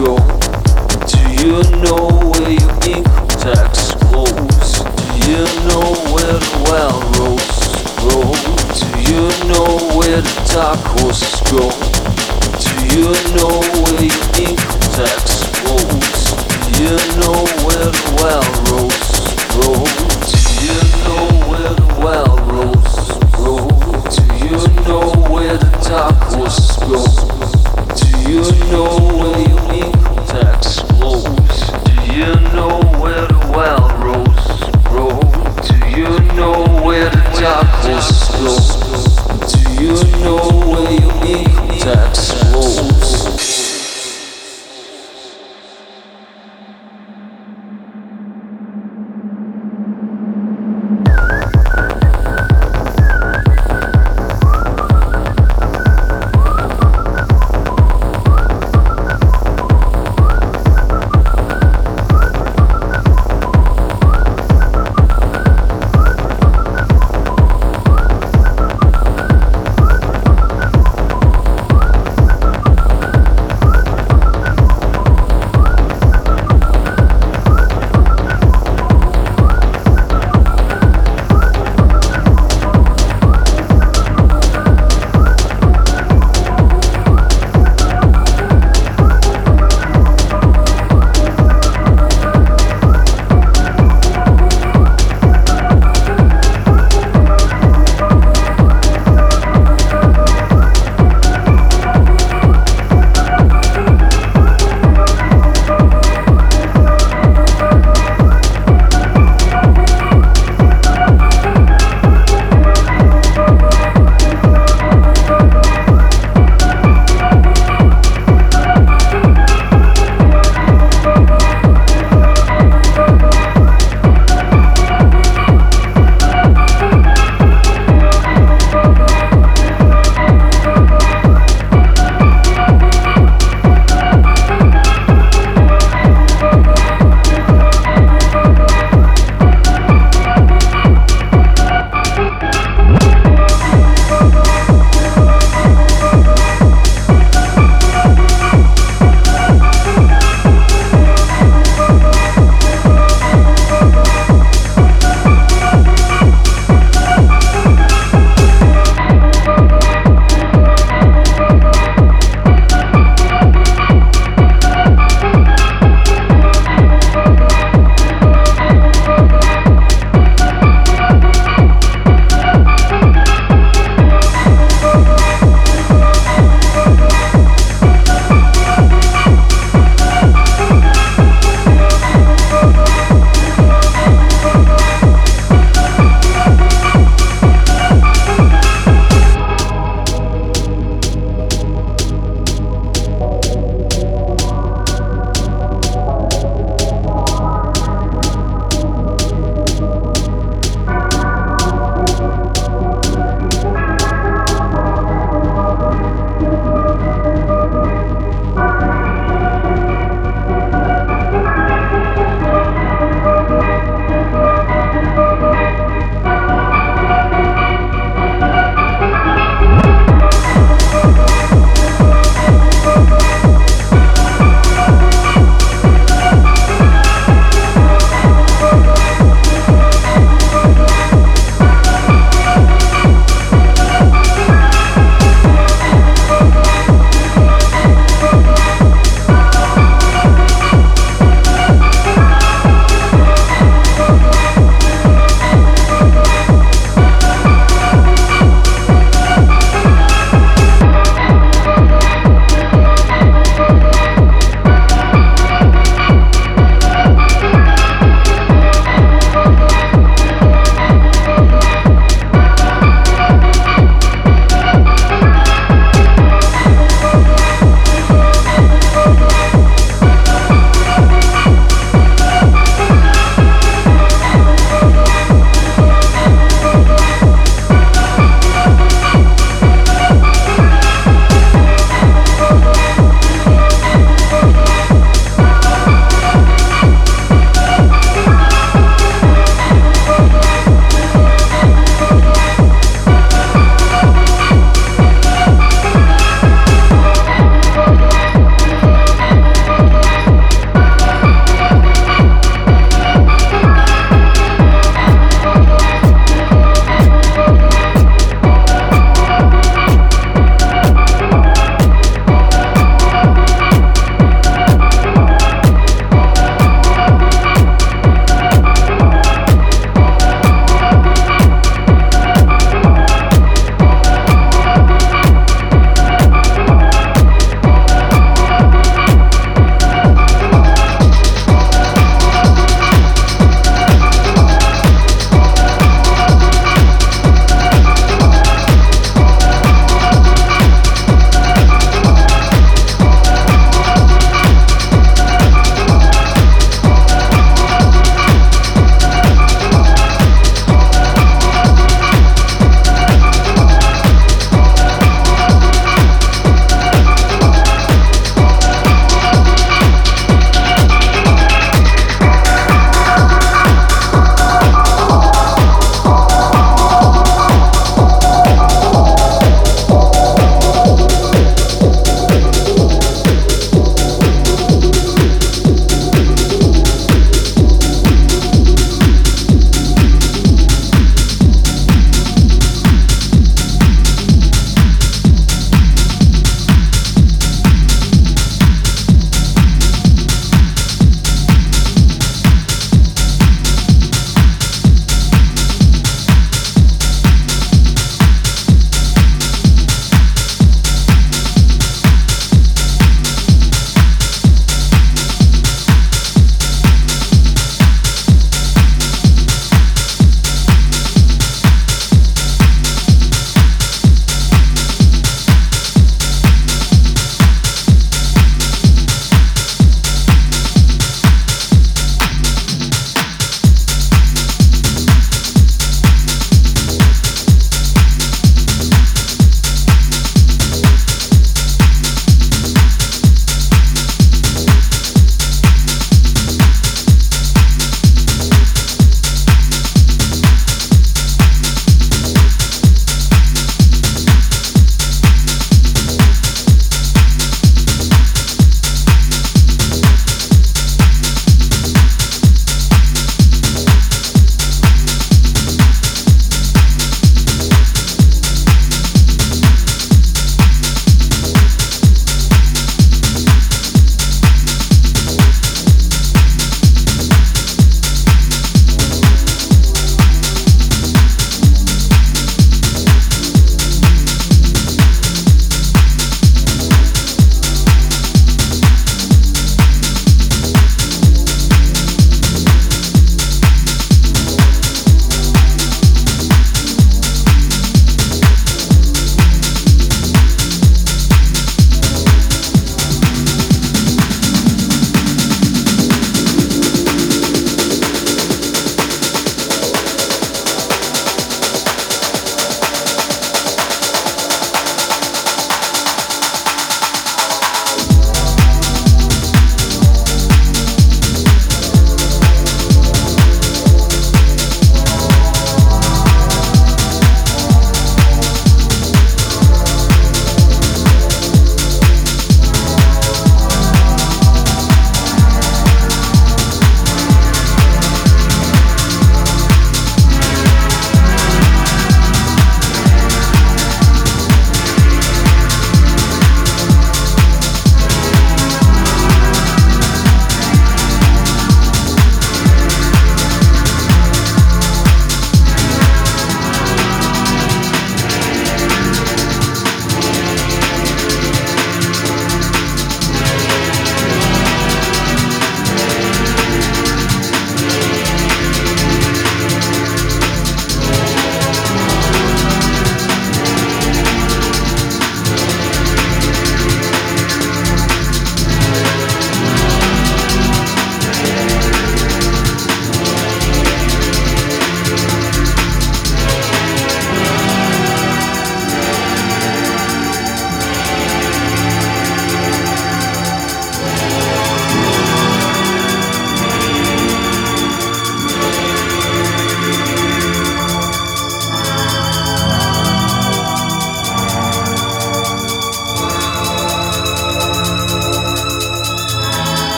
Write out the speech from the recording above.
go? Do you know where your income tax goes? Do you know where the wild railroads roll? Do you know where the dark horses go? Do you know where your income tax goes? Do you know where the railroads roll? Do you know where the wild railroads roll? Do you know where the dark horses go? Do you know where